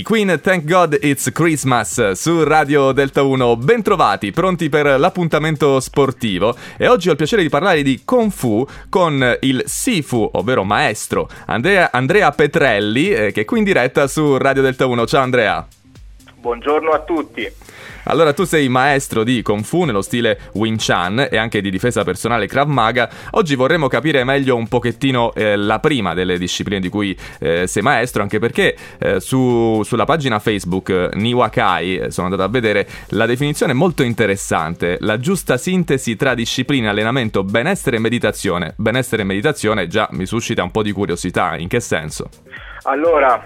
I Queen Thank God It's Christmas su Radio Delta 1. Bentrovati, pronti per l'appuntamento sportivo. E oggi ho il piacere di parlare di Kung Fu con il Sifu, ovvero maestro Andrea, Andrea Petrelli, eh, che è qui in diretta su Radio Delta 1. Ciao Andrea. Buongiorno a tutti. Allora, tu sei maestro di Kung Fu nello stile Wing Chun e anche di difesa personale Krav Maga. Oggi vorremmo capire meglio un pochettino eh, la prima delle discipline di cui eh, sei maestro, anche perché eh, su, sulla pagina Facebook eh, Niwakai, eh, sono andato a vedere la definizione molto interessante, la giusta sintesi tra discipline, allenamento, benessere e meditazione. Benessere e meditazione già mi suscita un po' di curiosità, in che senso? Allora,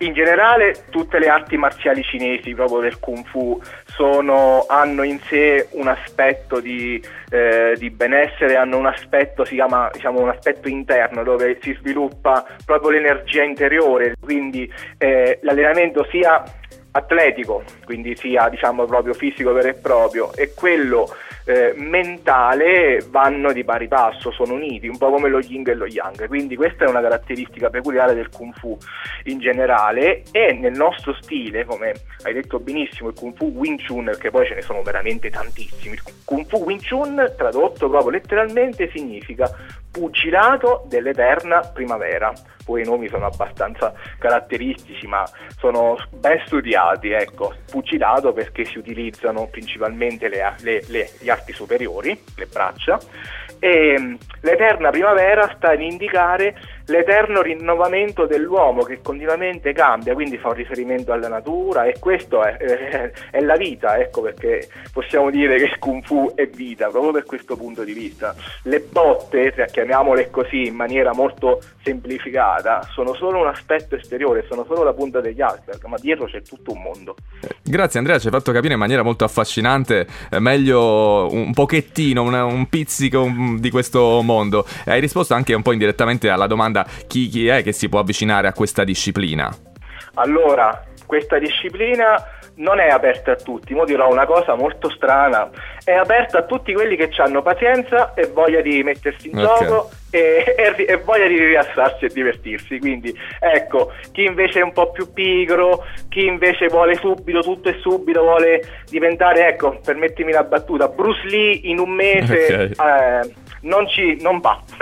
in generale tutte le arti marziali cinesi, proprio del Kung Fu, sono, hanno in sé un aspetto di, eh, di, benessere, hanno un aspetto, si chiama diciamo, un aspetto interno dove si sviluppa proprio l'energia interiore, quindi eh, l'allenamento sia atletico, quindi sia diciamo proprio fisico vero e proprio, e quello eh, mentale vanno di pari passo, sono uniti, un po' come lo yin e lo yang. Quindi questa è una caratteristica peculiare del kung fu in generale e nel nostro stile, come hai detto benissimo, il kung fu Wing Chun, perché poi ce ne sono veramente tantissimi. Il kung fu Wing Chun, tradotto proprio letteralmente, significa pugilato dell'eterna primavera. Poi i nomi sono abbastanza caratteristici, ma sono ben studiati. Ecco, pugilato perché si utilizzano principalmente le, le, le, gli arti superiori, le braccia, e mm, l'eterna primavera sta ad indicare l'eterno rinnovamento dell'uomo che continuamente cambia, quindi fa un riferimento alla natura e questo è, è, è, la vita, ecco perché possiamo dire che Kung Fu è vita, proprio per questo punto di vista. Le botte, chiamiamole così in maniera molto semplificata, sono solo un aspetto esteriore, sono solo la punta degli iceberg, ma dietro c'è tutto un mondo. Grazie Andrea, ci hai fatto capire in maniera molto affascinante, eh, meglio un pochettino, un, un pizzico di questo mondo. Hai risposto anche un po' indirettamente alla domanda domanda chi, chi è che si può avvicinare a questa disciplina? Allora, questa disciplina non è aperta a tutti, mo dirò una cosa molto strana, è aperta a tutti quelli che hanno pazienza e voglia di mettersi in okay. gioco e, e, e, voglia di rilassarsi e divertirsi. Quindi ecco, chi invece è un po' più pigro, chi invece vuole subito, tutto e subito, vuole diventare, ecco, permettimi la battuta, Bruce Lee in un mese. Okay. Eh, non, ci, non va.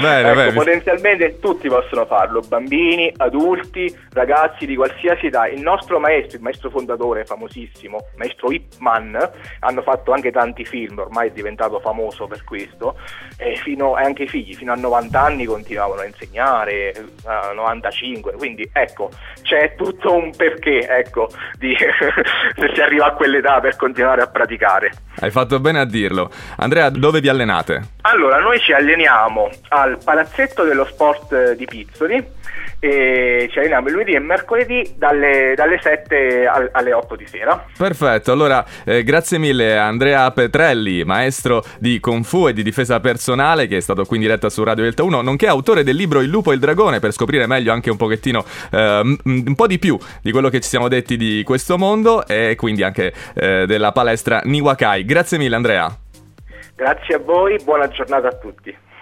Bene, ecco, bene. Potenzialmente tutti possono farlo, bambini, adulti, ragazzi di qualsiasi età. Il nostro maestro, il maestro fondatore famosissimo, maestro Ip Man, hanno fatto anche tanti film, ormai è diventato famoso per questo, e, fino, anche i figli fino a 90 anni continuavano a insegnare, a 95, quindi ecco, c'è tutto un perché, ecco, di, se si arriva a quell'età per continuare a praticare. Hai fatto bene a dirlo. Andrea, dove vi allenate? Allora, noi ci alleniamo al palazzetto dello sport di Pizzoli e ci alleniamo lunedì e mercoledì dalle, dalle 7 al, alle 8 di sera. Perfetto, allora eh, grazie mille a Andrea Petrelli, maestro di Kung Fu e di difesa personale che è stato qui in diretta su Radio Delta 1, nonché autore del libro Il lupo e il dragone per scoprire meglio anche un pochettino, eh, un po' di più di quello che ci siamo detti di questo mondo e quindi anche eh, della palestra Niwakai. Grazie mille Andrea. Grazie a voi, buona giornata a tutti.